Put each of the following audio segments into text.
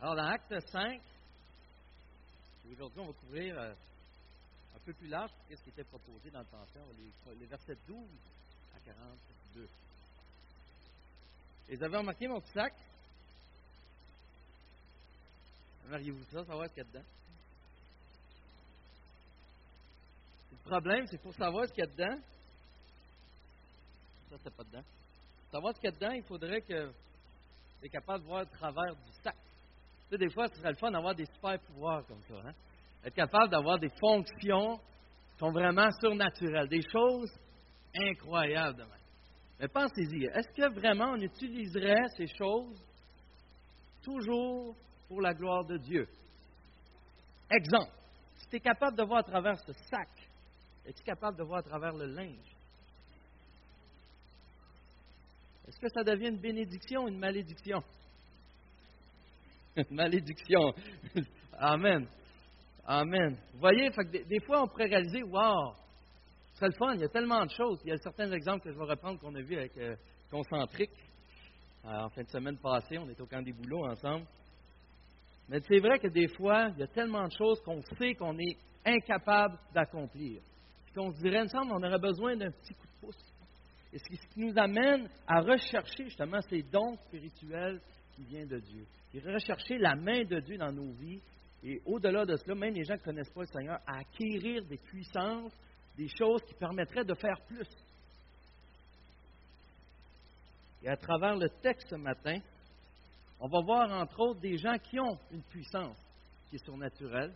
Alors, dans Acte 5, aujourd'hui, on va couvrir euh, un peu plus large ce qui était proposé dans le tension, les, les versets 12 à 42. Et vous avez remarqué mon petit sac? Mariez-vous ça, savoir ce qu'il y a dedans? Le problème, c'est pour savoir ce qu'il y a dedans. Ça, c'est pas dedans. Pour savoir ce qu'il y a dedans, il faudrait que tu es capable de voir le travers du sac. Tu des fois, ce serait le fun d'avoir des super pouvoirs comme ça. Hein? Être capable d'avoir des fonctions qui sont vraiment surnaturelles, des choses incroyables. Mais pensez-y, est-ce que vraiment on utiliserait ces choses toujours pour la gloire de Dieu? Exemple, si tu es capable de voir à travers ce sac, es-tu capable de voir à travers le linge? Est-ce que ça devient une bénédiction ou une malédiction? malédiction. Amen. Amen. Vous voyez, des, fois, on pourrait réaliser, wow, c'est le fun, il y a tellement de choses. Il y a certains exemples que je vais reprendre qu'on a vus avec euh, Concentrique. Euh, en fin de semaine passée, on était au camp des boulots ensemble. Mais c'est vrai que des fois, il y a tellement de choses qu'on sait qu'on est incapable d'accomplir qu'on se dirait, ensemble, on aurait besoin d'un petit coup de pouce. Et ce qui nous amène à rechercher justement ces dons spirituels qui viennent de Dieu. Et rechercher la main de Dieu dans nos vies. Et au-delà de cela, même les gens qui ne connaissent pas le Seigneur, à acquérir des puissances, des choses qui permettraient de faire plus. Et à travers le texte ce matin, on va voir entre autres des gens qui ont une puissance qui est surnaturelle.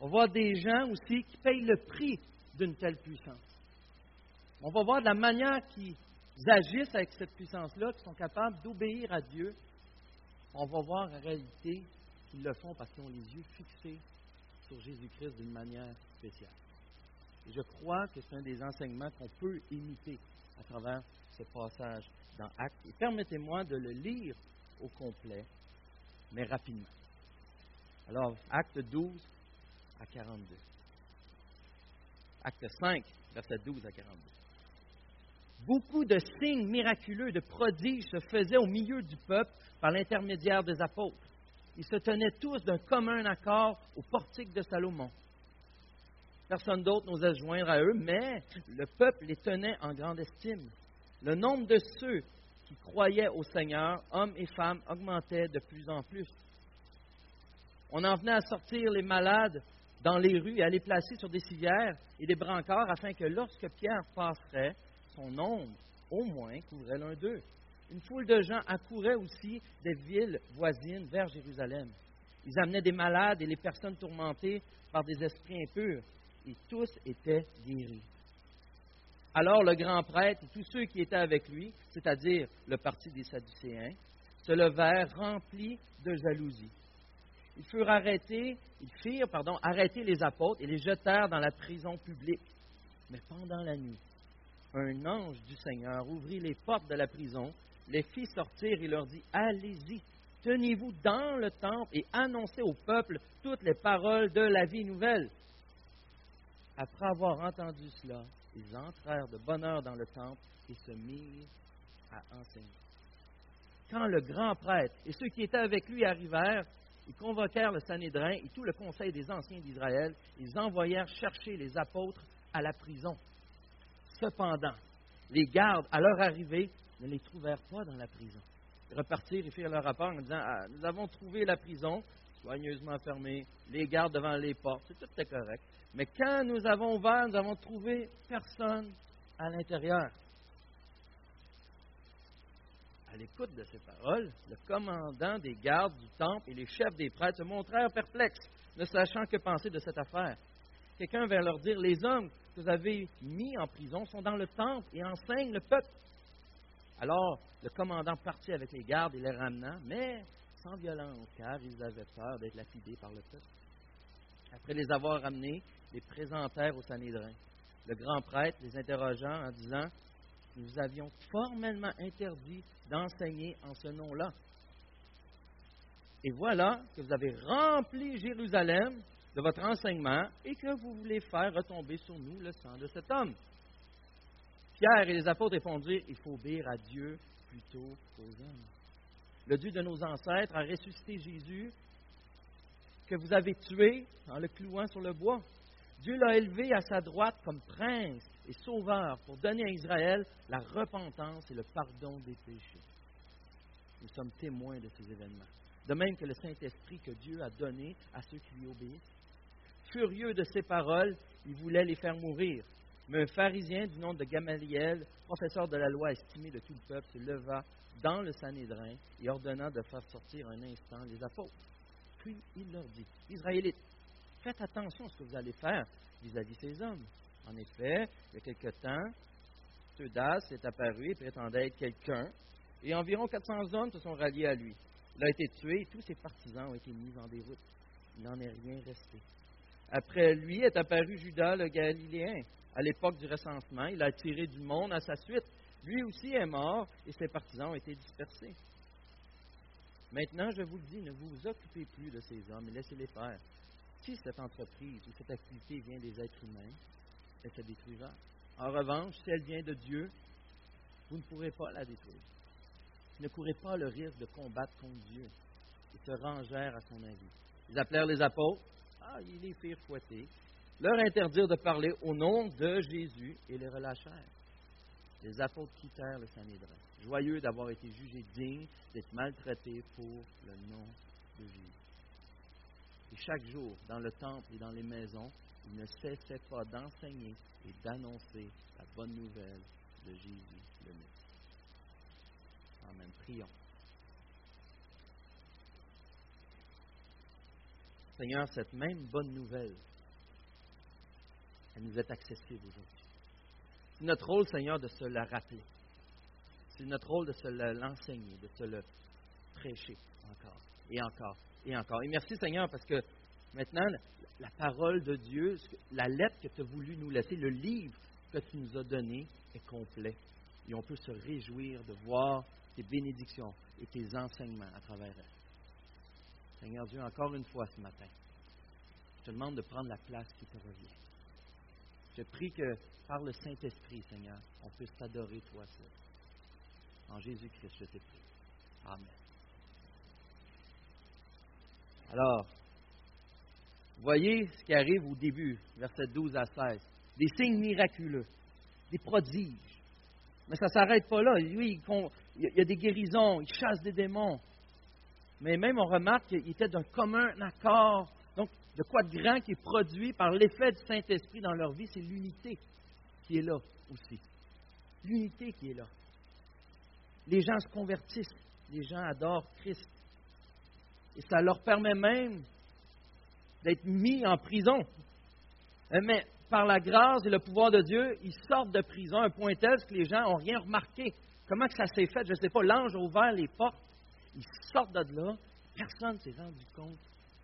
On va voir des gens aussi qui payent le prix d'une telle puissance. On va voir de la manière qu'ils agissent avec cette puissance-là, qu'ils sont capables d'obéir à Dieu. On va voir en réalité qu'ils le font parce qu'ils ont les yeux fixés sur Jésus-Christ d'une manière spéciale. Et je crois que c'est un des enseignements qu'on peut imiter à travers ce passage dans Actes. Et permettez-moi de le lire au complet, mais rapidement. Alors, Acte 12 à 42. Acte 5, verset 12 à 42. Beaucoup de signes miraculeux, de prodiges se faisaient au milieu du peuple par l'intermédiaire des apôtres. Ils se tenaient tous d'un commun accord au portique de Salomon. Personne d'autre n'osait joindre à eux, mais le peuple les tenait en grande estime. Le nombre de ceux qui croyaient au Seigneur, hommes et femmes, augmentait de plus en plus. On en venait à sortir les malades dans les rues et à les placer sur des civières et des brancards afin que lorsque Pierre passerait, son ombre, au moins, couvrait l'un d'eux. Une foule de gens accourait aussi des villes voisines vers Jérusalem. Ils amenaient des malades et les personnes tourmentées par des esprits impurs, et tous étaient guéris. Alors le grand prêtre et tous ceux qui étaient avec lui, c'est-à-dire le parti des Sadducéens, se levèrent remplis de jalousie ils furent arrêtés, ils firent, arrêter les apôtres et les jetèrent dans la prison publique. Mais pendant la nuit, un ange du Seigneur ouvrit les portes de la prison, les fit sortir et leur dit Allez-y, tenez-vous dans le temple et annoncez au peuple toutes les paroles de la vie nouvelle. Après avoir entendu cela, ils entrèrent de bonne heure dans le temple et se mirent à enseigner. Quand le grand prêtre et ceux qui étaient avec lui arrivèrent, ils convoquèrent le Sanhédrin et tout le conseil des anciens d'Israël. Ils envoyèrent chercher les apôtres à la prison. Cependant, les gardes, à leur arrivée, ne les trouvèrent pas dans la prison. Ils repartirent et firent leur rapport en disant ah, Nous avons trouvé la prison soigneusement fermée, les gardes devant les portes, c'est tout correct. Mais quand nous avons ouvert, nous avons trouvé personne à l'intérieur. À l'écoute de ces paroles, le commandant des gardes du temple et les chefs des prêtres se montrèrent perplexes, ne sachant que penser de cette affaire. Quelqu'un vint leur dire, les hommes vous avez mis en prison sont dans le temple et enseignent le peuple. Alors le commandant partit avec les gardes et les ramenant, mais sans violence, car ils avaient peur d'être lapidés par le peuple. Après les avoir ramenés, les présentèrent au Sanhédrin. Le grand prêtre les interrogeant en disant nous avions formellement interdit d'enseigner en ce nom-là. Et voilà que vous avez rempli Jérusalem de votre enseignement et que vous voulez faire retomber sur nous le sang de cet homme. Pierre et les apôtres répondirent, il faut obéir à Dieu plutôt qu'aux hommes. le Dieu de nos ancêtres, a ressuscité Jésus, que vous avez tué en le clouant sur le bois. Dieu l'a élevé à sa droite comme prince et sauveur pour donner à Israël la repentance et le pardon des péchés. Nous sommes témoins de ces événements. De même que le Saint-Esprit que Dieu a donné à ceux qui lui obéissent. Furieux de ces paroles, il voulait les faire mourir. Mais un pharisien du nom de Gamaliel, professeur de la loi estimé de tout le peuple, se leva dans le Sanhédrin et ordonna de faire sortir un instant les apôtres. Puis il leur dit, Israélites, faites attention à ce que vous allez faire vis-à-vis ces hommes. En effet, il y a quelque temps, Teudas est apparu et prétendait être quelqu'un, et environ 400 hommes se sont ralliés à lui. Il a été tué et tous ses partisans ont été mis en déroute. Il n'en est rien resté. Après lui est apparu Judas le Galiléen. À l'époque du recensement, il a attiré du monde à sa suite. Lui aussi est mort et ses partisans ont été dispersés. Maintenant, je vous le dis, ne vous occupez plus de ces hommes et laissez-les faire. Si cette entreprise ou cette activité vient des êtres humains, elle se détruira. En revanche, si elle vient de Dieu, vous ne pourrez pas la détruire. Ne courez pas le risque de combattre contre Dieu. Ils se rangèrent à son avis. Ils appelèrent les apôtres. Ah, ils les firent fouetter. Leur interdirent de parler au nom de Jésus et les relâchèrent. Les apôtres quittèrent le Sanhédrin, joyeux d'avoir été jugés dignes d'être maltraités pour le nom de Jésus. Et chaque jour, dans le temple et dans les maisons, ils ne cessaient pas d'enseigner et d'annoncer la bonne nouvelle de Jésus le Messie. Amen. Prions. Seigneur, cette même bonne nouvelle, elle nous est accessible aujourd'hui. C'est notre rôle, Seigneur, de se la rappeler. C'est notre rôle de se l'enseigner, de se le prêcher encore et encore et encore. Et merci, Seigneur, parce que maintenant, la parole de Dieu, la lettre que tu as voulu nous laisser, le livre que tu nous as donné est complet. Et on peut se réjouir de voir tes bénédictions et tes enseignements à travers elles. Seigneur Dieu, encore une fois ce matin, je te demande de prendre la place qui te revient. Je prie que par le Saint-Esprit, Seigneur, on puisse t'adorer toi seul. En Jésus-Christ, je te prie. Amen. Alors, voyez ce qui arrive au début, versets 12 à 16. Des signes miraculeux, des prodiges. Mais ça ne s'arrête pas là. Lui, il y a des guérisons, il chasse des démons. Mais même, on remarque qu'il était d'un commun accord. Donc, de quoi de grand qui est produit par l'effet du Saint-Esprit dans leur vie, c'est l'unité qui est là aussi. L'unité qui est là. Les gens se convertissent, les gens adorent Christ. Et ça leur permet même d'être mis en prison. Mais par la grâce et le pouvoir de Dieu, ils sortent de prison à un point tel que les gens n'ont rien remarqué. Comment que ça s'est fait, je ne sais pas. L'ange a ouvert les portes. Sortent de là. Personne ne s'est rendu compte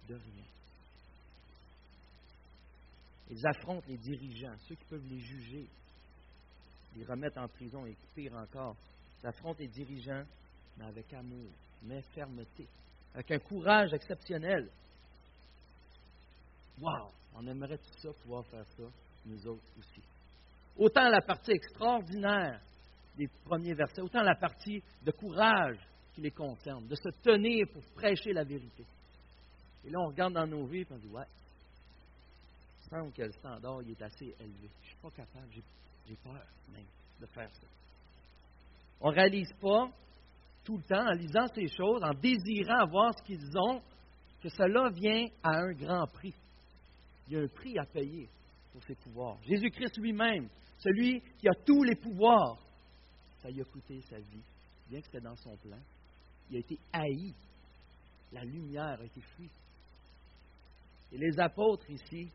de rien. Ils affrontent les dirigeants, ceux qui peuvent les juger, les remettre en prison et pire encore. Ils affrontent les dirigeants, mais avec amour, mais fermeté, avec un courage exceptionnel. Wow! On aimerait tout ça, pouvoir faire ça, nous autres aussi. Autant la partie extraordinaire des premiers versets, autant la partie de courage qui les concerne, de se tenir pour prêcher la vérité. Et là, on regarde dans nos vies et on dit Ouais, il semble que le standard il est assez élevé. Je ne suis pas capable, j'ai peur même de faire ça. On ne réalise pas tout le temps, en lisant ces choses, en désirant avoir ce qu'ils ont, que cela vient à un grand prix. Il y a un prix à payer pour ces pouvoirs. Jésus-Christ lui-même, celui qui a tous les pouvoirs, ça lui a coûté sa vie, bien que c'était dans son plan. Il a été haï. La lumière a été fuite. Et les apôtres ici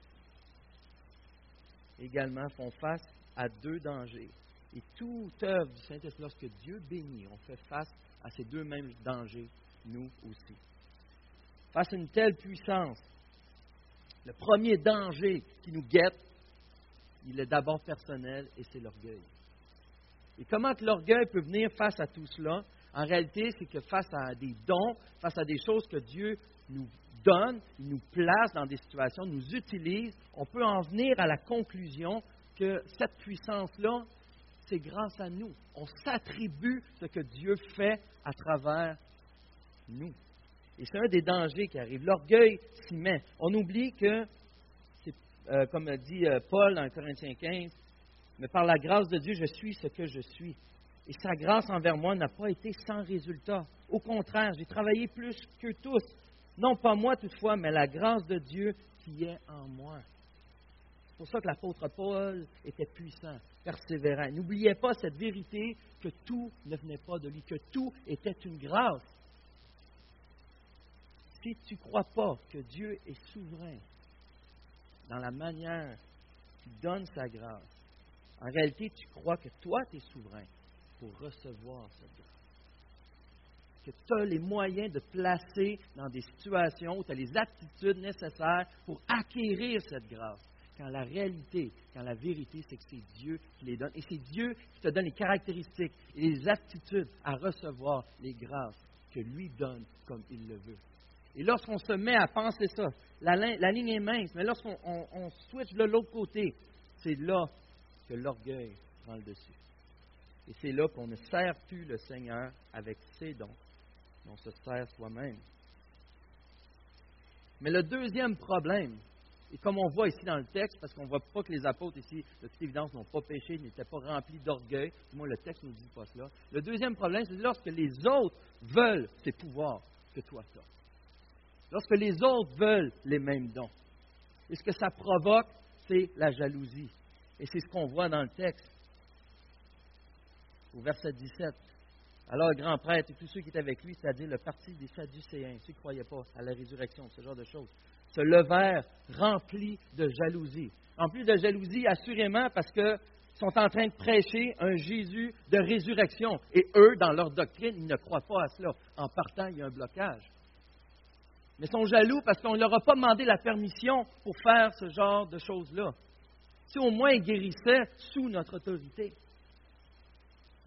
également font face à deux dangers. Et toute œuvre du Saint-Esprit, lorsque Dieu bénit, on fait face à ces deux mêmes dangers, nous aussi. Face à une telle puissance, le premier danger qui nous guette, il est d'abord personnel et c'est l'orgueil. Et comment l'orgueil peut venir face à tout cela? En réalité, c'est que face à des dons, face à des choses que Dieu nous donne, nous place dans des situations, nous utilise, on peut en venir à la conclusion que cette puissance-là, c'est grâce à nous. On s'attribue ce que Dieu fait à travers nous. Et c'est un des dangers qui arrive. L'orgueil s'y met. On oublie que, euh, comme dit euh, Paul dans Corinthiens 15, mais par la grâce de Dieu, je suis ce que je suis. Et sa grâce envers moi n'a pas été sans résultat. Au contraire, j'ai travaillé plus que tous. Non pas moi toutefois, mais la grâce de Dieu qui est en moi. C'est pour ça que l'apôtre Paul était puissant, persévérant. N'oubliez pas cette vérité que tout ne venait pas de lui, que tout était une grâce. Si tu ne crois pas que Dieu est souverain dans la manière qu'il donne sa grâce, en réalité, tu crois que toi, tu es souverain pour recevoir cette grâce. Que tu as les moyens de placer dans des situations où tu as les aptitudes nécessaires pour acquérir cette grâce. Quand la réalité, quand la vérité, c'est que c'est Dieu qui les donne. Et c'est Dieu qui te donne les caractéristiques et les aptitudes à recevoir les grâces que lui donne comme il le veut. Et lorsqu'on se met à penser ça, la, ligne est mince, mais lorsqu'on on, switch de l'autre côté, c'est là que l'orgueil prend le dessus. Et c'est là qu'on ne sert plus le Seigneur avec ses dons, on se sert soi-même. Mais le deuxième problème, et comme on voit ici dans le texte, parce qu'on ne voit pas que les apôtres ici, de toute évidence, n'ont pas péché, n'étaient pas remplis d'orgueil, du moins le texte ne dit pas cela. Le deuxième problème, c'est lorsque les autres veulent ces pouvoirs que toi tu. Lorsque les autres veulent les mêmes dons. Et ce que ça provoque, c'est la jalousie. Et c'est ce qu'on voit dans le texte. Au verset 17. Alors le grand prêtre et tous ceux qui étaient avec lui, c'est-à-dire le parti des Sadducéens, ceux qui ne croyaient pas à la résurrection, ce genre de choses, se levèrent remplis de jalousie. Remplis de jalousie, assurément, parce qu'ils sont en train de prêcher un Jésus de résurrection. Et eux, dans leur doctrine, ils ne croient pas à cela. En partant, il y a un blocage. Mais ils sont jaloux parce qu'on ne leur a pas demandé la permission pour faire ce genre de choses-là. Si au moins ils guérissaient sous notre autorité.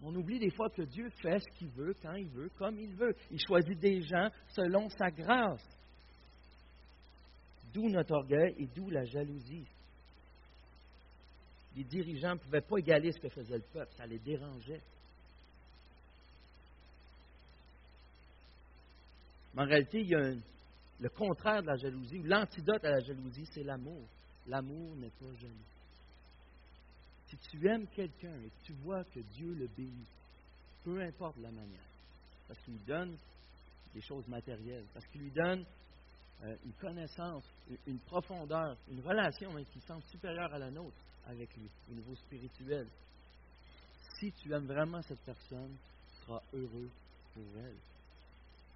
On oublie des fois que Dieu fait ce qu'il veut, quand il veut, comme il veut. Il choisit des gens selon sa grâce. D'où notre orgueil et d'où la jalousie. Les dirigeants ne pouvaient pas égaler ce que faisait le peuple, ça les dérangeait. Mais en réalité, il y a le contraire de la jalousie, ou l'antidote à la jalousie, c'est l'amour. L'amour n'est pas jaloux. Si tu aimes quelqu'un et que tu vois que Dieu le bénit, peu importe la manière, parce qu'il lui donne des choses matérielles, parce qu'il lui donne euh, une connaissance, une profondeur, une relation qui semble supérieure à la nôtre avec lui, au niveau spirituel. Si tu aimes vraiment cette personne, tu seras heureux pour elle.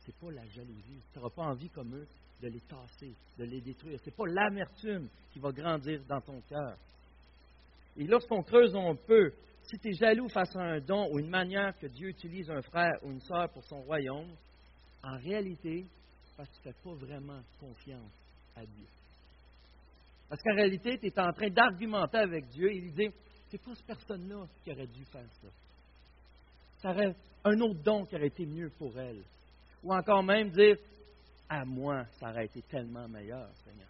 Ce n'est pas la jalousie. Tu n'auras pas envie comme eux de les tasser, de les détruire. Ce n'est pas l'amertume qui va grandir dans ton cœur. Et lorsqu'on creuse un peu, si tu es jaloux face à un don ou une manière que Dieu utilise un frère ou une sœur pour son royaume, en réalité, parce que tu ne fais pas vraiment confiance à Dieu. Parce qu'en réalité, tu es en train d'argumenter avec Dieu et lui dire c'est pas cette personne-là qui aurait dû faire ça. Ça aurait un autre don qui aurait été mieux pour elle. Ou encore même dire à moi, ça aurait été tellement meilleur, Seigneur.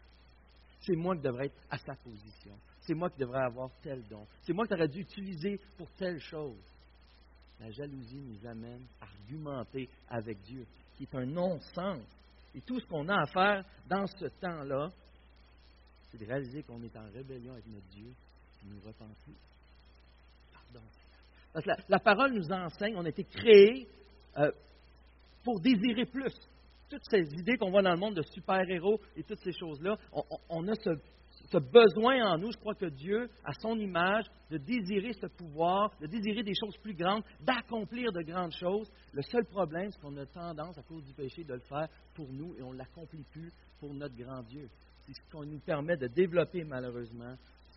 C'est moi qui devrais être à sa position. C'est moi qui devrais avoir tel don. C'est moi qui aurais dû utiliser pour telle chose. La jalousie nous amène à argumenter avec Dieu, qui est un non-sens. Et tout ce qu'on a à faire dans ce temps-là, c'est de réaliser qu'on est en rébellion avec notre Dieu et nous repentir. Pardon. Parce que la, parole nous enseigne, on a été créés euh, pour désirer plus. Toutes ces idées qu'on voit dans le monde de super-héros et toutes ces choses-là, on, a ce, besoin en nous, je crois que Dieu, à son image, de désirer ce pouvoir, de désirer des choses plus grandes, d'accomplir de grandes choses. Le seul problème, c'est qu'on a tendance, à cause du péché, de le faire pour nous et on ne l'accomplit plus pour notre grand Dieu. C'est ce qu'on nous permet de développer, malheureusement,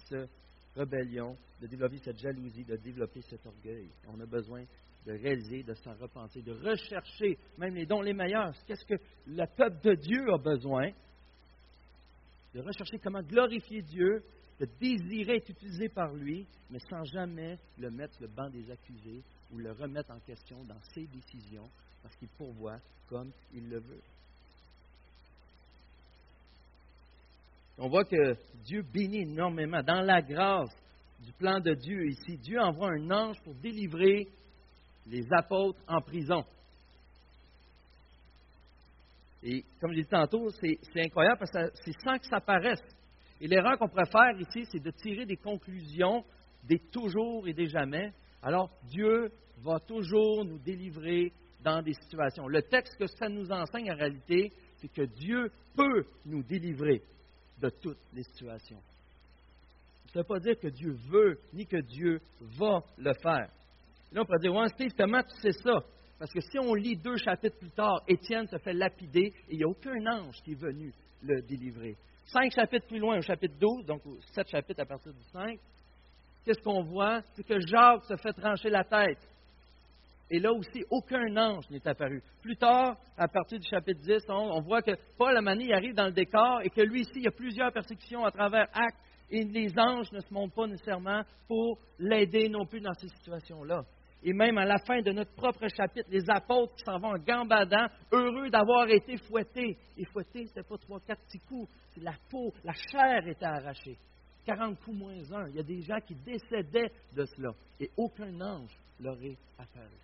cette rébellion, de développer cette jalousie, de développer cet orgueil. On a besoin de réaliser, de s'en repentir, de rechercher même les dons les meilleurs. Qu'est-ce que le peuple de Dieu a besoin? De rechercher comment glorifier Dieu, de désirer être utilisé par lui, mais sans jamais le mettre le banc des accusés ou le remettre en question dans ses décisions, parce qu'il pourvoit comme il le veut. On voit que Dieu bénit énormément. Dans la grâce du plan de Dieu ici, Dieu envoie un ange pour délivrer les apôtres en prison. Et comme je l'ai dit tantôt, c'est incroyable parce que c'est sans que ça paraisse. Et l'erreur qu'on pourrait faire ici, c'est de tirer des conclusions des toujours et des jamais. Alors, Dieu va toujours nous délivrer dans des situations. Le texte que ça nous enseigne en réalité, c'est que Dieu peut nous délivrer de toutes les situations. Ça ne veut pas dire que Dieu veut, ni que Dieu va le faire. là, on pourrait dire, ouais, Steve, comment tu sais ça? Parce que si on lit deux chapitres plus tard, Étienne se fait lapider et il n'y a aucun ange qui est venu le délivrer. Cinq chapitres plus loin, au chapitre 12, donc sept chapitres à partir du 5, qu'est-ce qu'on voit? C'est que Jacques se fait trancher la tête. Et là aussi, aucun ange n'est apparu. Plus tard, à partir du chapitre 10, on, voit que Paul Amani arrive dans le décor et que lui ici, il y a plusieurs persécutions à travers Actes et les anges ne se montrent pas nécessairement pour l'aider non plus dans ces situations-là. Et même à la fin de notre propre chapitre, les apôtres qui s'en vont en gambadant, heureux d'avoir été fouettés. Et fouettés, ce n'était pas trois, quatre petits coups, c'est la peau, la chair était arrachée. 40 coups moins un. Il y a des gens qui décédaient de cela. Et aucun ange leur apparu.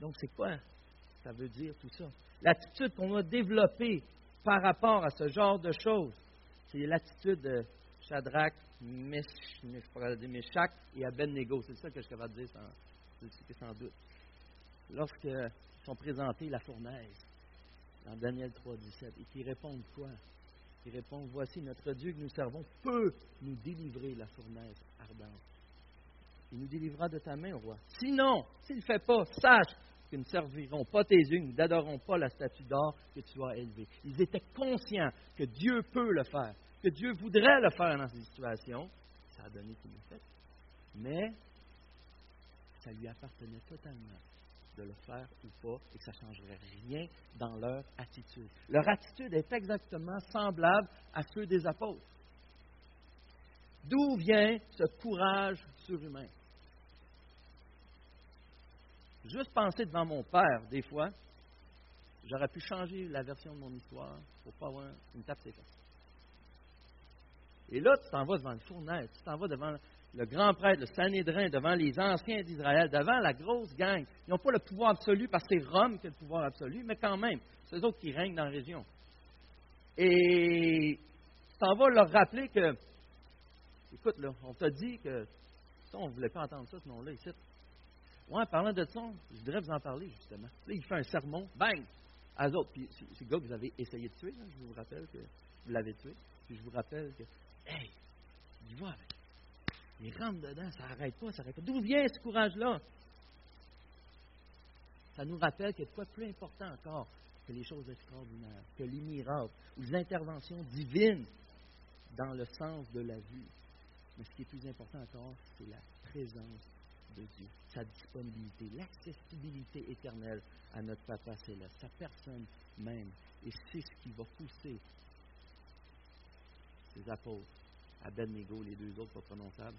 Donc, c'est quoi ça veut dire tout ça? L'attitude qu'on a développée par rapport à ce genre de choses, c'est l'attitude de Shadrach, Meshach et Abednego. C'est ça que je suis capable de dire sans, sans doute. Lorsqu'ils sont présentés la fournaise, dans Daniel 3, 17, et qu'ils répondent quoi? Ils répondent, voici notre Dieu que nous servons peut nous délivrer la fournaise ardente. Il nous délivrera de ta main, roi. Sinon, s'il ne fait pas, sache que nous ne servirons pas tes yeux, nous n'adorerons pas la statue d'or que tu as élevée. Ils étaient conscients que Dieu peut le faire, que Dieu voudrait le faire dans ces situations. Ça a donné qu'il l'a fait. Mais ça lui appartenait totalement de le faire ou pas et que ça ne changerait rien dans leur attitude. Leur attitude est exactement semblable à ceux des apôtres. D'où vient ce courage surhumain? Juste penser devant mon père, des fois, j'aurais pu changer la version de mon histoire pour pas avoir une tape séquence. Et là, tu t'en vas devant le fournaise, tu t'en vas devant le grand prêtre, le Sanhédrin, devant les anciens d'Israël, devant la grosse gang. Ils n'ont pas le pouvoir absolu parce que c'est Rome qui a le pouvoir absolu, mais quand même, c'est eux autres qui règnent dans la région. Et tu t'en vas leur rappeler que, écoute, là, on t'a dit que, on ne voulait pas entendre ça, ce nom-là, ici. Ouais, parlant de ça, je voudrais vous en parler, justement. Là, il fait un sermon, bang, à eux autres. Puis c'est le gars que vous avez essayé de tuer, je vous rappelle que vous l'avez tué. Puis je vous rappelle que, hey, il va. Il rentre dedans, ça n'arrête pas, ça n'arrête pas. D'où vient ce courage-là? Ça nous rappelle qu'il a quoi plus important encore que les choses extraordinaires, que les miracles ou les interventions divines dans le sens de la vue. Mais ce qui est plus important encore, c'est la présence de Dieu, sa disponibilité, l'accessibilité éternelle à notre Papa Céleste, sa personne même. Et c'est ce qui va pousser ces apôtres, Abednego, les deux autres pas prononçables,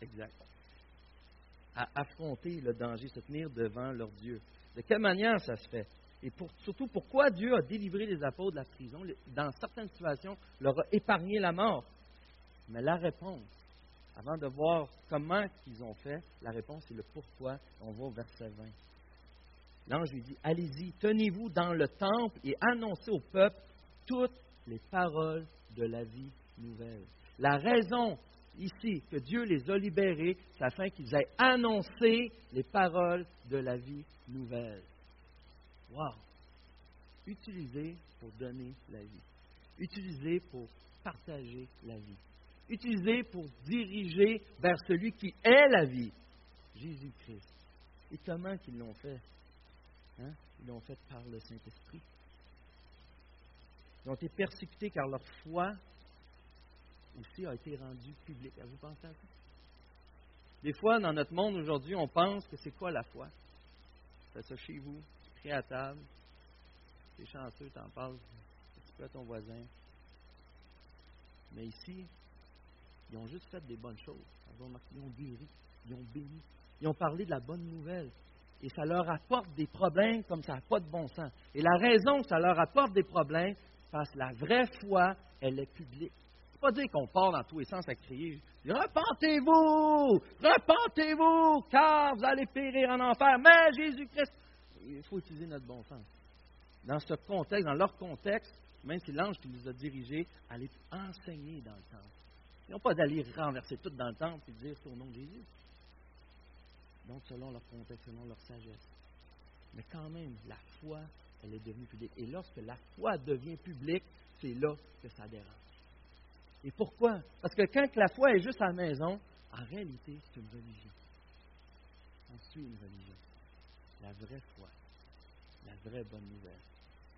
exact, à affronter le danger, se tenir devant leur Dieu. De quelle manière ça se fait? Et surtout, pourquoi Dieu a délivré les apôtres de la prison? Dans certaines situations, leur a épargné la mort. Mais la réponse, avant de voir comment ils ont fait, la réponse est le pourquoi. On va au verset 20. L'ange lui dit, allez-y, tenez-vous dans le temple et annoncez au peuple toutes les paroles de la vie nouvelle. La raison ici que Dieu les a libérés, c'est afin qu'ils aient annoncé les paroles de la vie nouvelle. Wow! Utilisé pour donner la vie. Utilisé pour partager la vie utilisé pour diriger vers celui qui est la vie, Jésus-Christ. Et comment qu'ils l'ont fait? Hein? Ils l'ont fait par le Saint-Esprit. Ils ont été persécutés car leur foi aussi a été rendue publique. Avez-vous pensé à ça? Des fois, dans notre monde aujourd'hui, on pense que c'est quoi la foi? Fais ça chez vous, tu pries à table, tu es chanceux, tu en parles un petit peu à ton voisin. Mais ici, ils ont juste fait des bonnes choses. Ils ont guéri, ils ont béni, ils ont parlé de la bonne nouvelle. Et ça leur apporte des problèmes comme ça n'a pas de bon sens. Et la raison que ça leur apporte des problèmes, parce que la vraie foi, elle est publique. C'est pas dire qu'on part dans tous les sens à crier Repentez-vous Repentez-vous, car vous allez périr en enfer. Mais Jésus-Christ, il faut utiliser notre bon sens. Dans ce contexte, dans leur contexte, même si l'ange qui nous a dirigés allait enseigner dans le temple. Ils n'ont pas d'aller renverser tout dans le temple et dire c'est au nom de Jésus. Donc, selon leur contexte, selon leur sagesse. Mais quand même, la foi, elle est devenue publique. Et lorsque la foi devient publique, c'est là que ça dérange. Et pourquoi? Parce que quand la foi est juste à la maison, en réalité, c'est une religion. On suit une religion. La vraie foi, la vraie bonne nouvelle,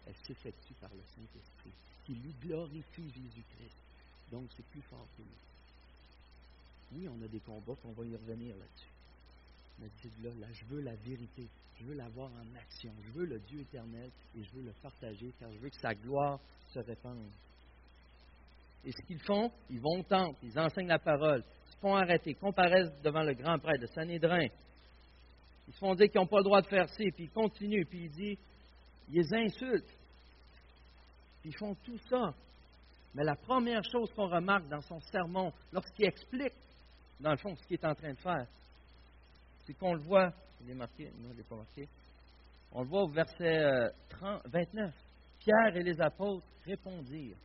elle s'effectue par le Saint-Esprit, qui lui glorifie Jésus-Christ. Donc, c'est plus fort que nous. Oui, on a des combats, puis on va y revenir là-dessus. Mais dites-là, là, je veux la vérité. Je veux l'avoir en action. Je veux le Dieu éternel et je veux le partager car je veux que sa gloire se répande. Et ce qu'ils font, ils vont au temple, ils enseignent la parole, ils se font arrêter, comparaissent devant le grand prêtre de Sanhédrin. Ils se font dire qu'ils n'ont pas le droit de faire ci, puis ils continuent, puis ils disent, ils les insultent. Puis ils font tout ça. Mais la première chose qu'on remarque dans son sermon, lorsqu'il explique, dans le fond, ce qu'il est en train de faire, c'est qu'on le voit, il est marqué, non, il n'est pas marqué, on le voit au verset 30, euh, 29. Pierre et les apôtres répondirent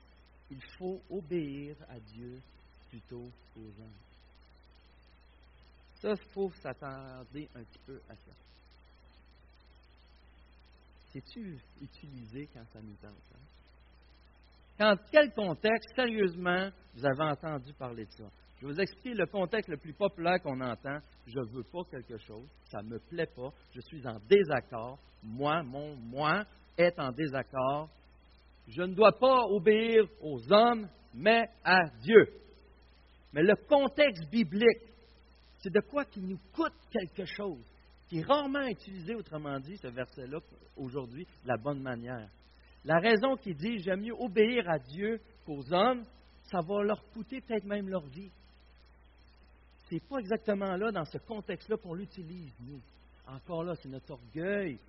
il faut obéir à Dieu plutôt qu'aux hommes. Ça, il faut s'attarder un petit peu à ça. C'est-tu utilisé quand ça nous tente? Hein? Quand quel contexte, sérieusement, vous avez entendu parler de ça? Je vais vous expliquer le contexte le plus populaire qu'on entend. Je ne veux pas quelque chose, ça ne me plaît pas, je suis en désaccord. Moi, mon moi est en désaccord je ne dois pas obéir aux hommes, mais à Dieu. Mais le contexte biblique, c'est de quoi qui nous coûte quelque chose, qui est rarement utilisé, autrement dit, ce verset-là, aujourd'hui, de la bonne manière. La raison qui dit j'aime mieux obéir à Dieu qu'aux hommes, ça va leur coûter peut-être même leur vie. Ce n'est pas exactement là, dans ce contexte-là, qu'on l'utilise, nous. Encore là, c'est notre orgueil,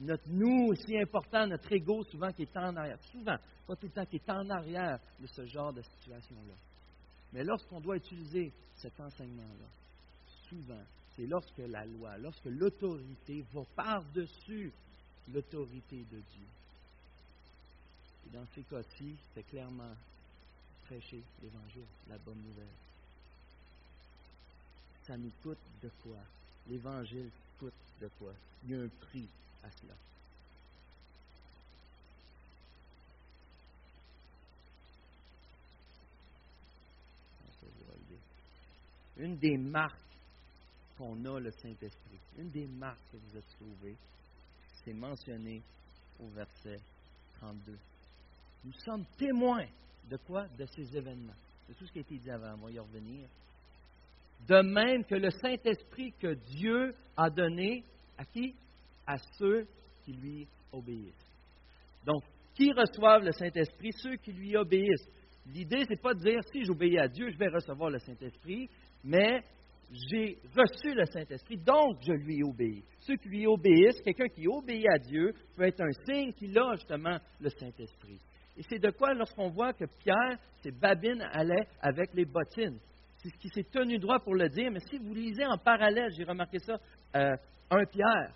notre nous si important, notre ego souvent qui est en arrière, souvent, pas tout le temps, qui est en arrière de ce genre de situation-là. Mais lorsqu'on doit utiliser cet enseignement-là, souvent, c'est lorsque la loi, lorsque l'autorité va par-dessus l'autorité de Dieu. Et dans ces cas-ci, c'est clairement prêcher l'Évangile, la bonne nouvelle. Ça nous coûte de quoi? L'Évangile coûte de quoi? Il y a un prix cela. Une des marques qu'on a le Saint-Esprit, une des marques que vous avez trouvées, c'est mentionné au verset 32. Nous sommes témoins de quoi? De ces événements. C'est tout ce qui a été dit avant, on va y revenir. De même que le Saint-Esprit que Dieu a donné à qui? À ceux qui lui obéissent. Donc, qui reçoivent le Saint-Esprit? Ceux qui lui obéissent. L'idée, ce n'est pas de dire si j'obéis à Dieu, je vais recevoir le Saint-Esprit, mais j'ai reçu le Saint-Esprit, donc je lui obéis. Ceux qui lui obéissent, quelqu'un qui obéit à Dieu, peut être un signe qu'il a justement le Saint-Esprit. Et c'est de quoi, lorsqu'on voit que Pierre, ses babines allaient avec les bottines. Qui s'est tenu droit pour le dire, mais si vous lisez en parallèle, j'ai remarqué ça, euh, un Pierre,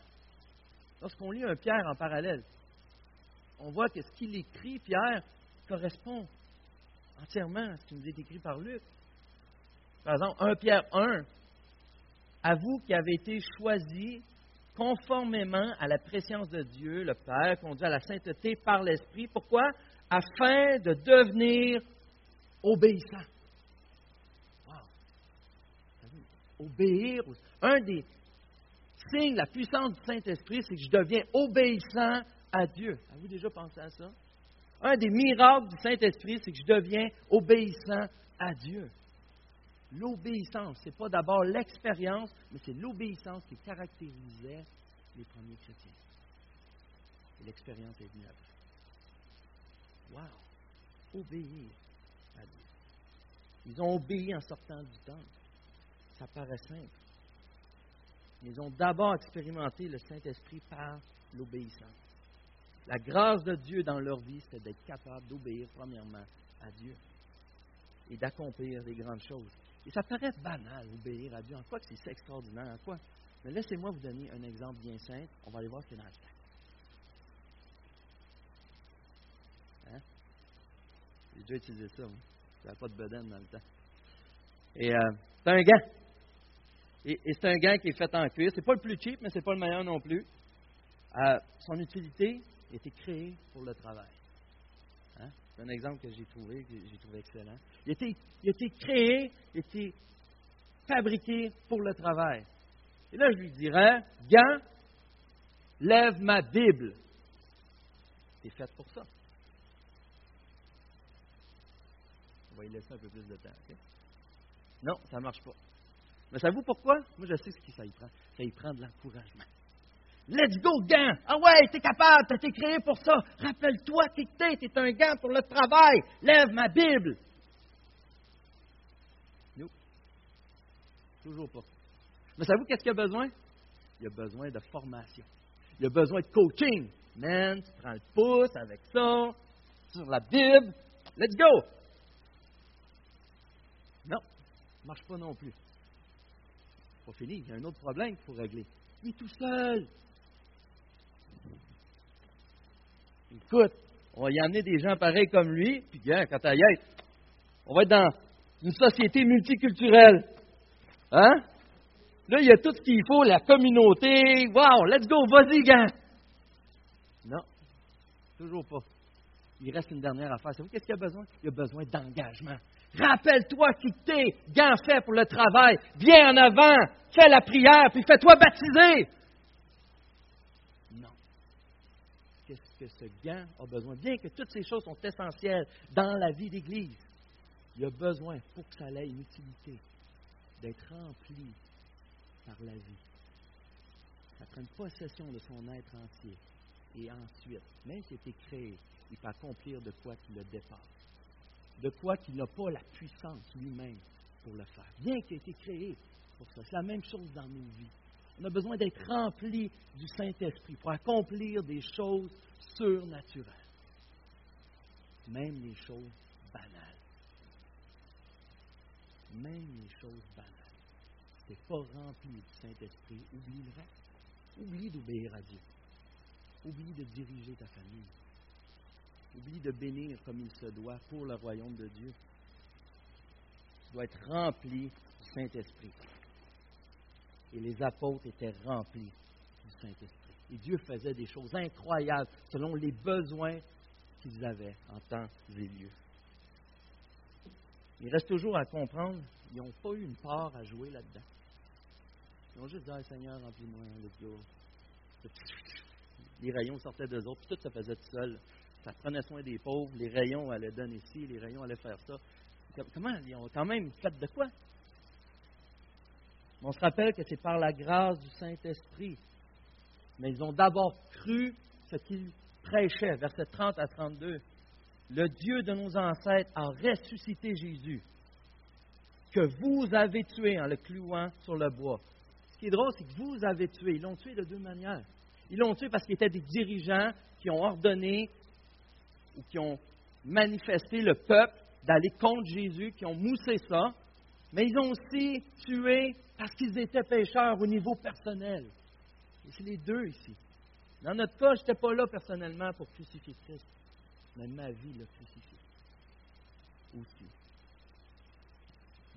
lorsqu'on lit un Pierre en parallèle, on voit que ce qu'il écrit, Pierre, correspond entièrement à ce qui nous est écrit par Luc. Par exemple, 1 Pierre 1, à vous qui avez été choisis conformément à la préscience de Dieu, le Père, conduit à la sainteté par l'Esprit. Pourquoi? Afin de devenir obéissant. Wow. Obéir. Un des, signe, la puissance du Saint-Esprit, c'est que je deviens obéissant à Dieu. Avez-vous déjà pensé à ça? Un des miracles du Saint-Esprit, c'est que je deviens obéissant à Dieu. L'obéissance, ce n'est pas d'abord l'expérience, mais c'est l'obéissance qui caractérisait les premiers chrétiens. Et l'expérience est venue. Wow! Obéir à Dieu. Ils ont obéi en sortant du temple. Ça paraît simple. Ils ont d'abord expérimenté le Saint-Esprit par l'obéissance. La grâce de Dieu dans leur vie, c'est d'être capable d'obéir premièrement à Dieu et d'accomplir des grandes choses. Et ça paraît banal, obéir à Dieu, en quoi que c'est extraordinaire, en quoi? Mais laissez-moi vous donner un exemple bien simple. On va aller voir ce qu'il y a dans le temps. Hein? J'ai déjà utilisé ça, n'y j'avais pas de bedaine dans le temps. Et euh, t'as un gant. Et, c'est un gant qui est fait en cuir. C'est pas le plus cheap, mais c'est pas le meilleur non plus. Euh, son utilité été créée pour le travail. Hein? C'est un exemple que j'ai trouvé, que j'ai trouvé excellent. Il été, il été créé, il été fabriqué pour le travail. Et là, je lui dirais, gant, lève ma Bible. C'est fait pour ça. On va y laisser un peu plus de temps. Non, ça ne marche pas. Mais savez-vous pourquoi? Moi, je sais ce que ça y prend. Ça y prend de l'encouragement. Let's go, gant! Ah ouais, t'es capable, t'as été créé pour ça. Rappelle-toi t'es, t'es un gant pour le travail. Lève ma Bible. Non. Toujours pas. Mais savez-vous qu'est-ce qu'il y a besoin? Il a besoin de formation. Il a besoin de coaching. Man, tu prends le pouce avec ça, sur la Bible. Let's go! Non, ça marche pas non plus. Pas fini, il y a un autre problème qu'il faut régler. Il est tout seul. Écoute, on va y amener des gens pareils comme lui, puis bien, quand à y être, on va être dans une société multiculturelle. Hein? Là, il y a tout ce qu'il faut, la communauté. Wow, let's go, vas-y, gars! Non, toujours pas. Il reste une dernière affaire. Savez-vous qu'est-ce qu'il a besoin? Il a besoin d'engagement. Rappelle-toi qui t'es, gant fait pour le travail. Viens en avant, fais la prière, puis fais-toi baptiser. Non. Qu'est-ce que ce gant a besoin? Bien que toutes ces choses sont essentielles dans la vie d'Église, il a besoin, pour que ça ait une utilité, d'être rempli par la vie. Ça prend possession de son être entier. Et ensuite, même s'il été créé, il peut accomplir de quoi qu'il le dépasse. De quoi qu'il n'a pas la puissance lui-même pour le faire. Bien qu'il ait été créé pour ça. C'est la même chose dans nos vies. On a besoin d'être rempli du Saint-Esprit pour accomplir des choses surnaturelles. Même les choses banales. Même les choses banales n'est pas rempli du Saint-Esprit, oublie le reste. Oublie d'obéir à Dieu. Oublie de diriger ta famille. Oublie de bénir comme il se doit pour le royaume de Dieu. Tu dois être rempli du Saint-Esprit. Et les apôtres étaient remplis du Saint-Esprit. Et Dieu faisait des choses incroyables selon les besoins qu'ils avaient en temps et lieu. Il reste toujours à comprendre, ils n'ont pas eu une part à jouer là-dedans. Ils ont juste dit, Seigneur, remplis-moi, let's go. Les rayons sortaient d'eux autres, puis tout se faisait tout seul. Ça prenait soin des pauvres, les rayons allaient donner ci, les rayons allaient faire ça. Comment Ils ont quand même fait de quoi? On se rappelle que c'est par la grâce du Saint-Esprit. Mais ils ont d'abord cru ce qu'ils prêchaient, versets 30 à 32. Le Dieu de nos ancêtres a ressuscité Jésus, que vous avez tué en le clouant sur le bois qui est drôle, c'est que vous avez tué. Ils l'ont tué de deux manières. Ils l'ont tué parce qu'ils étaient des dirigeants qui ont ordonné ou qui ont manifesté le peuple d'aller contre Jésus, qui ont moussé ça. Mais ils ont aussi tué parce qu'ils étaient pécheurs au niveau personnel. Et c'est les deux ici. Dans notre cas, je n'étais pas là personnellement pour crucifier Christ, mais ma vie l'a crucifié aussi.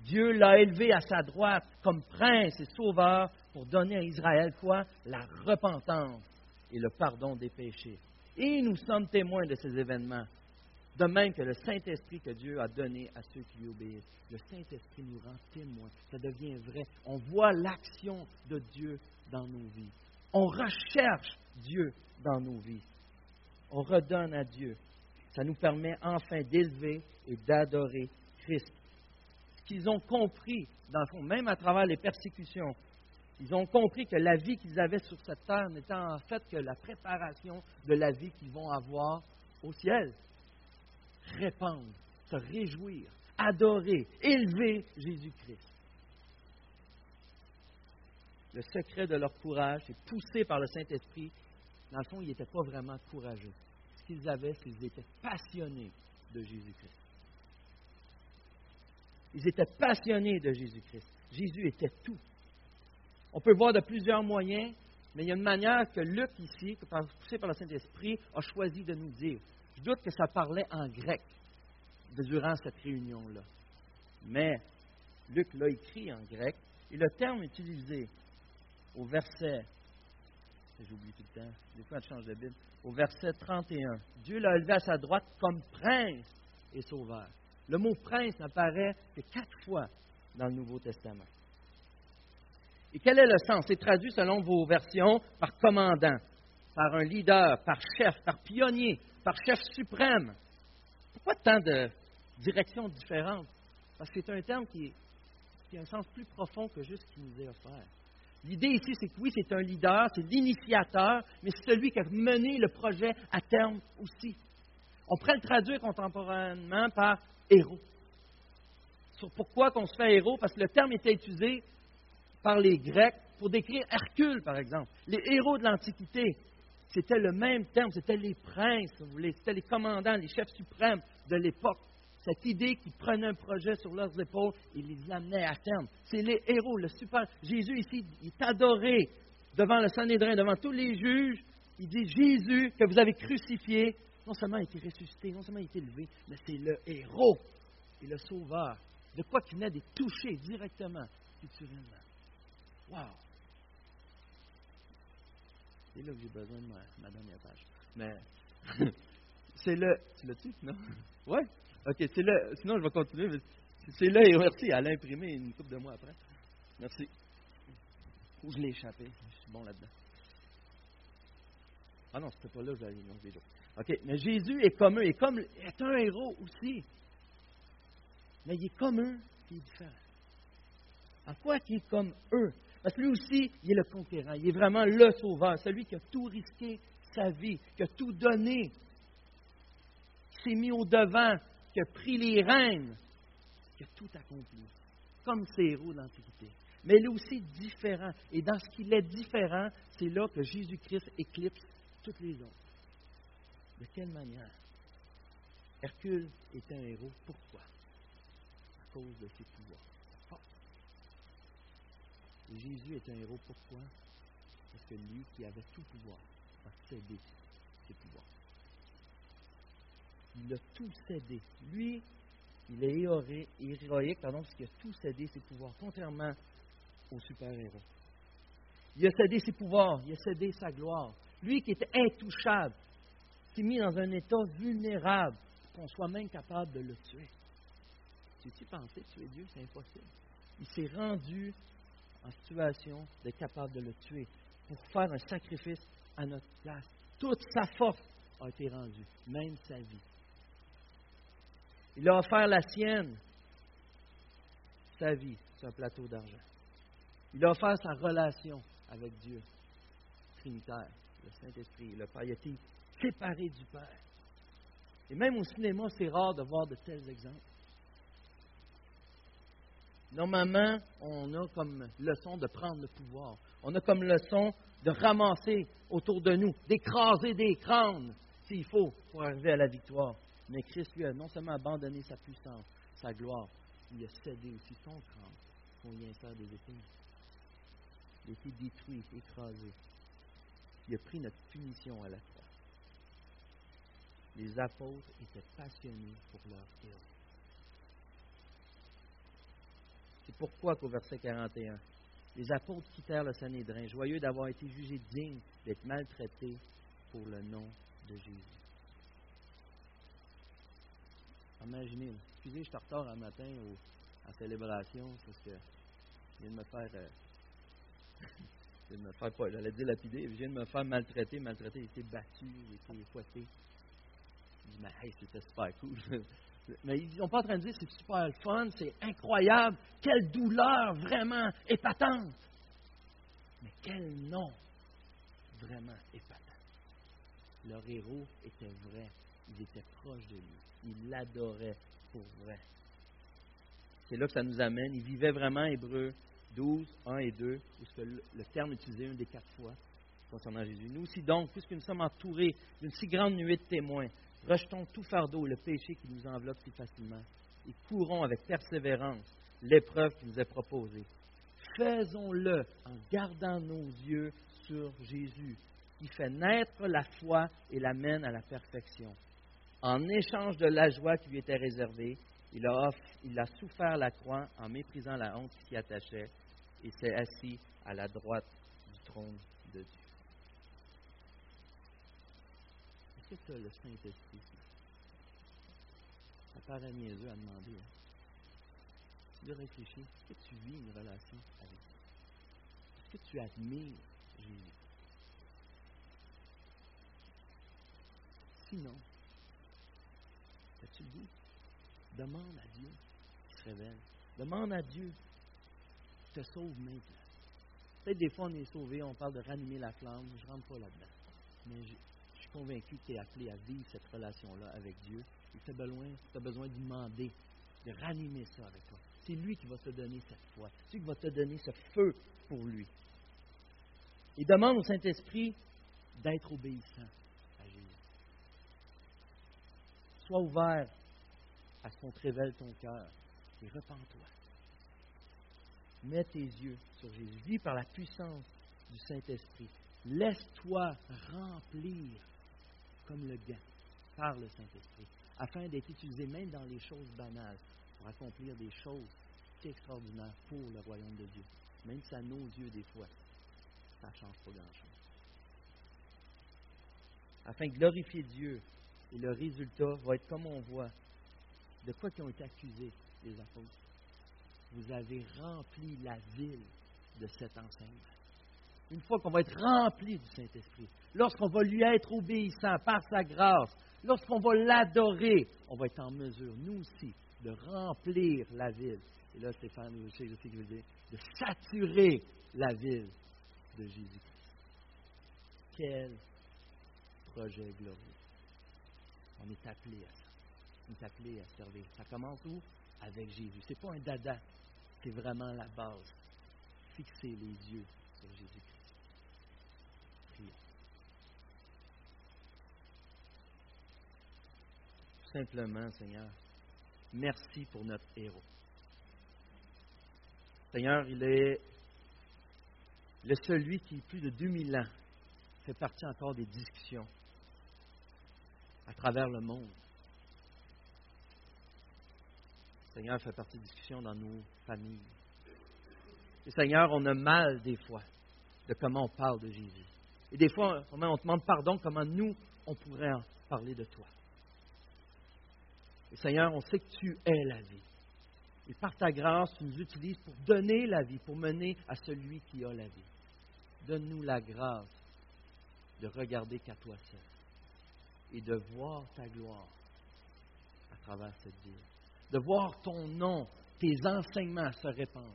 Dieu l'a élevé à sa droite comme prince et sauveur pour donner à Israël quoi La repentance et le pardon des péchés. Et nous sommes témoins de ces événements. De même que le Saint-Esprit que Dieu a donné à ceux qui lui obéissent. Le Saint-Esprit nous rend témoins. Ça devient vrai. On voit l'action de Dieu dans nos vies. On recherche Dieu dans nos vies. On redonne à Dieu. Ça nous permet enfin d'élever et d'adorer Christ qu'ils ont compris, dans le fond, même à travers les persécutions, ils ont compris que la vie qu'ils avaient sur cette terre n'était en fait que la préparation de la vie qu'ils vont avoir au ciel. Répandre, se réjouir, adorer, élever Jésus-Christ. Le secret de leur courage est poussé par le Saint-Esprit. Dans le fond, ils n'étaient pas vraiment courageux. Ce qu'ils avaient, c'est qu'ils étaient passionnés de Jésus-Christ. Ils étaient passionnés de Jésus-Christ. Jésus était tout. On peut voir de plusieurs moyens, mais il y a une manière que Luc, ici, poussé par le Saint-Esprit, a choisi de nous dire. Je doute que ça parlait en grec. durant cette réunion-là. Mais Luc l'a écrit en grec, et le terme utilisé au verset, j'oublie tout le temps, des fois je change de Bible, au verset 31, Dieu l'a élevé à sa droite comme prince et sauveur. Le mot prince n'apparaît que quatre fois dans le Nouveau Testament. Et quel est le sens? C'est traduit selon vos versions par commandant, par un leader, par chef, par pionnier, par chef suprême. Pourquoi tant de directions différentes? Parce que c'est un terme qui, a un sens plus profond que juste ce qui nous est offert. L'idée ici, c'est que oui, c'est un leader, c'est l'initiateur, mais c'est celui qui a mené le projet à terme aussi. On pourrait le traduire contemporainement par héros. Sur pourquoi qu'on se fait héros? Parce que le terme était utilisé par les Grecs pour décrire Hercule, par exemple. Les héros de l'Antiquité, c'était le même terme, c'était les princes, c'était les commandants, les chefs suprêmes de l'époque. Cette idée qu'ils prenaient un projet sur leurs épaules et les amenaient à terme. C'est les héros, le super. Jésus ici, il est adoré devant le Sanhédrin, devant tous les juges. Il dit Jésus que vous avez crucifié, non seulement a été ressuscité, non seulement a été élevé, mais c'est le héros et le sauveur. De quoi qu'il venait de toucher directement, culturellement. Wow! C'est là que j'ai besoin de ma, dernière page. Mais c'est le. Tu l'as-tu? Non? Oui? OK, c'est le. Sinon, je vais continuer. C'est là et merci. Elle a imprimé une coupe de mois après. Merci. Où je l'ai échappé? Je suis bon là-dedans. Ah non, c'était pas là que j'allais des OK, mais Jésus est comme eux, est, comme, est un héros aussi. Mais il est comme eux, il est différent. En quoi qu'il est comme eux? Parce que lui aussi, il est le conquérant. Il est vraiment le sauveur, celui qui a tout risqué sa vie, qui a tout donné, qui s'est mis au devant, qui a pris les rênes, qui a tout accompli, comme ces héros de l'Antiquité. Mais il est aussi différent. Et dans ce qu'il est différent, c'est là que Jésus-Christ éclipse toutes les autres. De quelle manière? Hercule est un héros. Pourquoi? À cause de ses pouvoirs. Jésus est un héros. Pourquoi? Parce que lui qui avait tout pouvoir a cédé ses pouvoirs. Il a tout cédé. Lui, il est héroïque, pardon, parce qu'il a tout cédé ses pouvoirs, contrairement au super-héros. Il a cédé ses pouvoirs, il a cédé sa gloire. Lui qui était intouchable, s'est mis dans un état vulnérable, qu'on soit même capable de le tuer. Tu-tu pensé tuer Dieu? C'est impossible. Il s'est rendu en situation d'être capable de le tuer pour faire un sacrifice à notre place. Toute sa force a été rendue, même sa vie. Il a offert la sienne, sa vie, sur un plateau d'argent. Il a offert sa relation avec Dieu, Trinitaire, le Saint-Esprit, le Père. Il a séparé du Père. Et même au cinéma, c'est rare de voir de tels exemples. Normalement, on a comme leçon de prendre le pouvoir. On a comme leçon de ramasser autour de nous, d'écraser des crânes, s'il faut, pour arriver à la victoire. Mais Christ, lui, a non seulement abandonné sa puissance, sa gloire, il a cédé aussi son crâne qu'on y insère des épines. Il a été détruit, écrasé. Il a pris notre punition à la croix. Les apôtres étaient passionnés pour leur héros. C'est pourquoi qu'au verset 41, les apôtres quittèrent le Sanhédrin, joyeux d'avoir été jugés dignes d'être maltraités pour le nom de Jésus. Imaginez, excusez, je suis en retard un matin à la célébration parce que je viens de me faire, euh, je viens de me faire pas, j'allais dire lapider, je viens de me faire maltraiter, maltraiter, j'ai été battu, j'ai été fouetté. Je dis, mais hey, c'était super cool. Mais ils sont pas en train de dire c'est super fun, c'est incroyable, quelle douleur vraiment épatante. Mais quel nom vraiment épatant. Leur héros était vrai, ils étaient proches de lui, ils l'adoraient pour vrai. C'est là que ça nous amène. Ils vivaient vraiment Hébreu 12, 1 et 2, où le terme utilisé une des quatre fois concernant Jésus. Nous aussi donc, puisque nous sommes entourés d'une si grande nuée de témoins, Rejetons tout fardeau, le péché qui nous enveloppe si facilement, et courons avec persévérance l'épreuve qui nous est proposée. Faisons-le en gardant nos yeux sur Jésus, qui fait naître la foi et l'amène à la perfection. En échange de la joie qui lui était réservée, il a, il a souffert la croix en méprisant la honte qui s'y attachait et s'est assis à la droite du trône de Dieu. Tu as le Saint-Esprit? Ça paraît niaiseux à demander. Hein? Dois réfléchir. Est-ce que tu vis une relation avec lui? Est-ce que tu admires Jésus? Sinon, as-tu le? Demande à Dieu qui se révèle. Demande à Dieu qui te sauve maintenant. Peut-être des fois on est sauvé, on parle de ranimer la flamme. Je ne rentre pas là-dedans. Mais convaincu que tu es appelé à vivre cette relation-là avec Dieu. Tu as besoin, besoin de demander, de ranimer ça avec toi. C'est lui qui va te donner cette foi. C'est lui qui va te donner ce feu pour lui. Il demande au Saint-Esprit d'être obéissant à Jésus. Sois ouvert à ce qu'on te révèle ton cœur et repens-toi. Mets tes yeux sur Jésus. Vis par la puissance du Saint-Esprit. Laisse-toi remplir comme le gant par le Saint-Esprit, afin d'être utilisé même dans les choses banales pour accomplir des choses extraordinaires pour le royaume de Dieu. Même si à nos yeux, des fois, ça ne change pas grand-chose. Afin de glorifier Dieu, et le résultat va être comme on voit de quoi qui ont été accusés les apôtres. Vous avez rempli la ville de cet enseignement. Une fois qu'on va être rempli du Saint-Esprit, lorsqu'on va lui être obéissant par sa grâce, lorsqu'on va l'adorer, on va être en mesure, nous aussi, de remplir la ville. Et là, Stéphane, je sais, je sais que je veux dire, de saturer la ville de Jésus-Christ. Quel projet glorieux. On est appelé à ça. On est appelé à servir. Ça commence où? Avec Jésus. Ce n'est pas un dada. C'est vraiment la base. Fixer les yeux sur Jésus-Christ. Prions. Simplement, Seigneur, merci pour notre héros. Seigneur, il est le celui qui, plus de 2000 ans, fait partie encore des discussions à travers le monde. Seigneur, fait partie des discussions dans nos familles. Et Seigneur, on a mal des fois de comment on parle de Jésus. Et des fois, on te demande pardon comment nous, on pourrait en parler de toi. Et Seigneur, on sait que tu es la vie. Et par ta grâce, tu nous utilises pour donner la vie, pour mener à celui qui a la vie. Donne-nous la grâce de regarder qu'à toi seul et de voir ta gloire à travers cette ville. De voir ton nom, tes enseignements se répandre.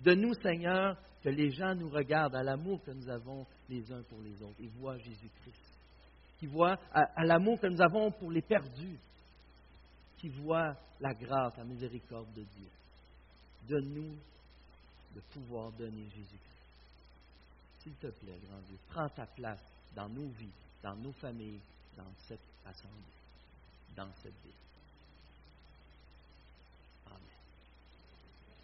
De nous, Seigneur, que les gens nous regardent à l'amour que nous avons les uns pour les autres et voient Jésus-Christ. Qui voient à, l'amour que nous avons pour les perdus. Qui voient la grâce, la miséricorde de Dieu. Donne-nous de pouvoir donner Jésus-Christ. S'il te plaît, grand Dieu, prends ta place dans nos vies, dans nos familles, dans cette assemblée, dans cette ville.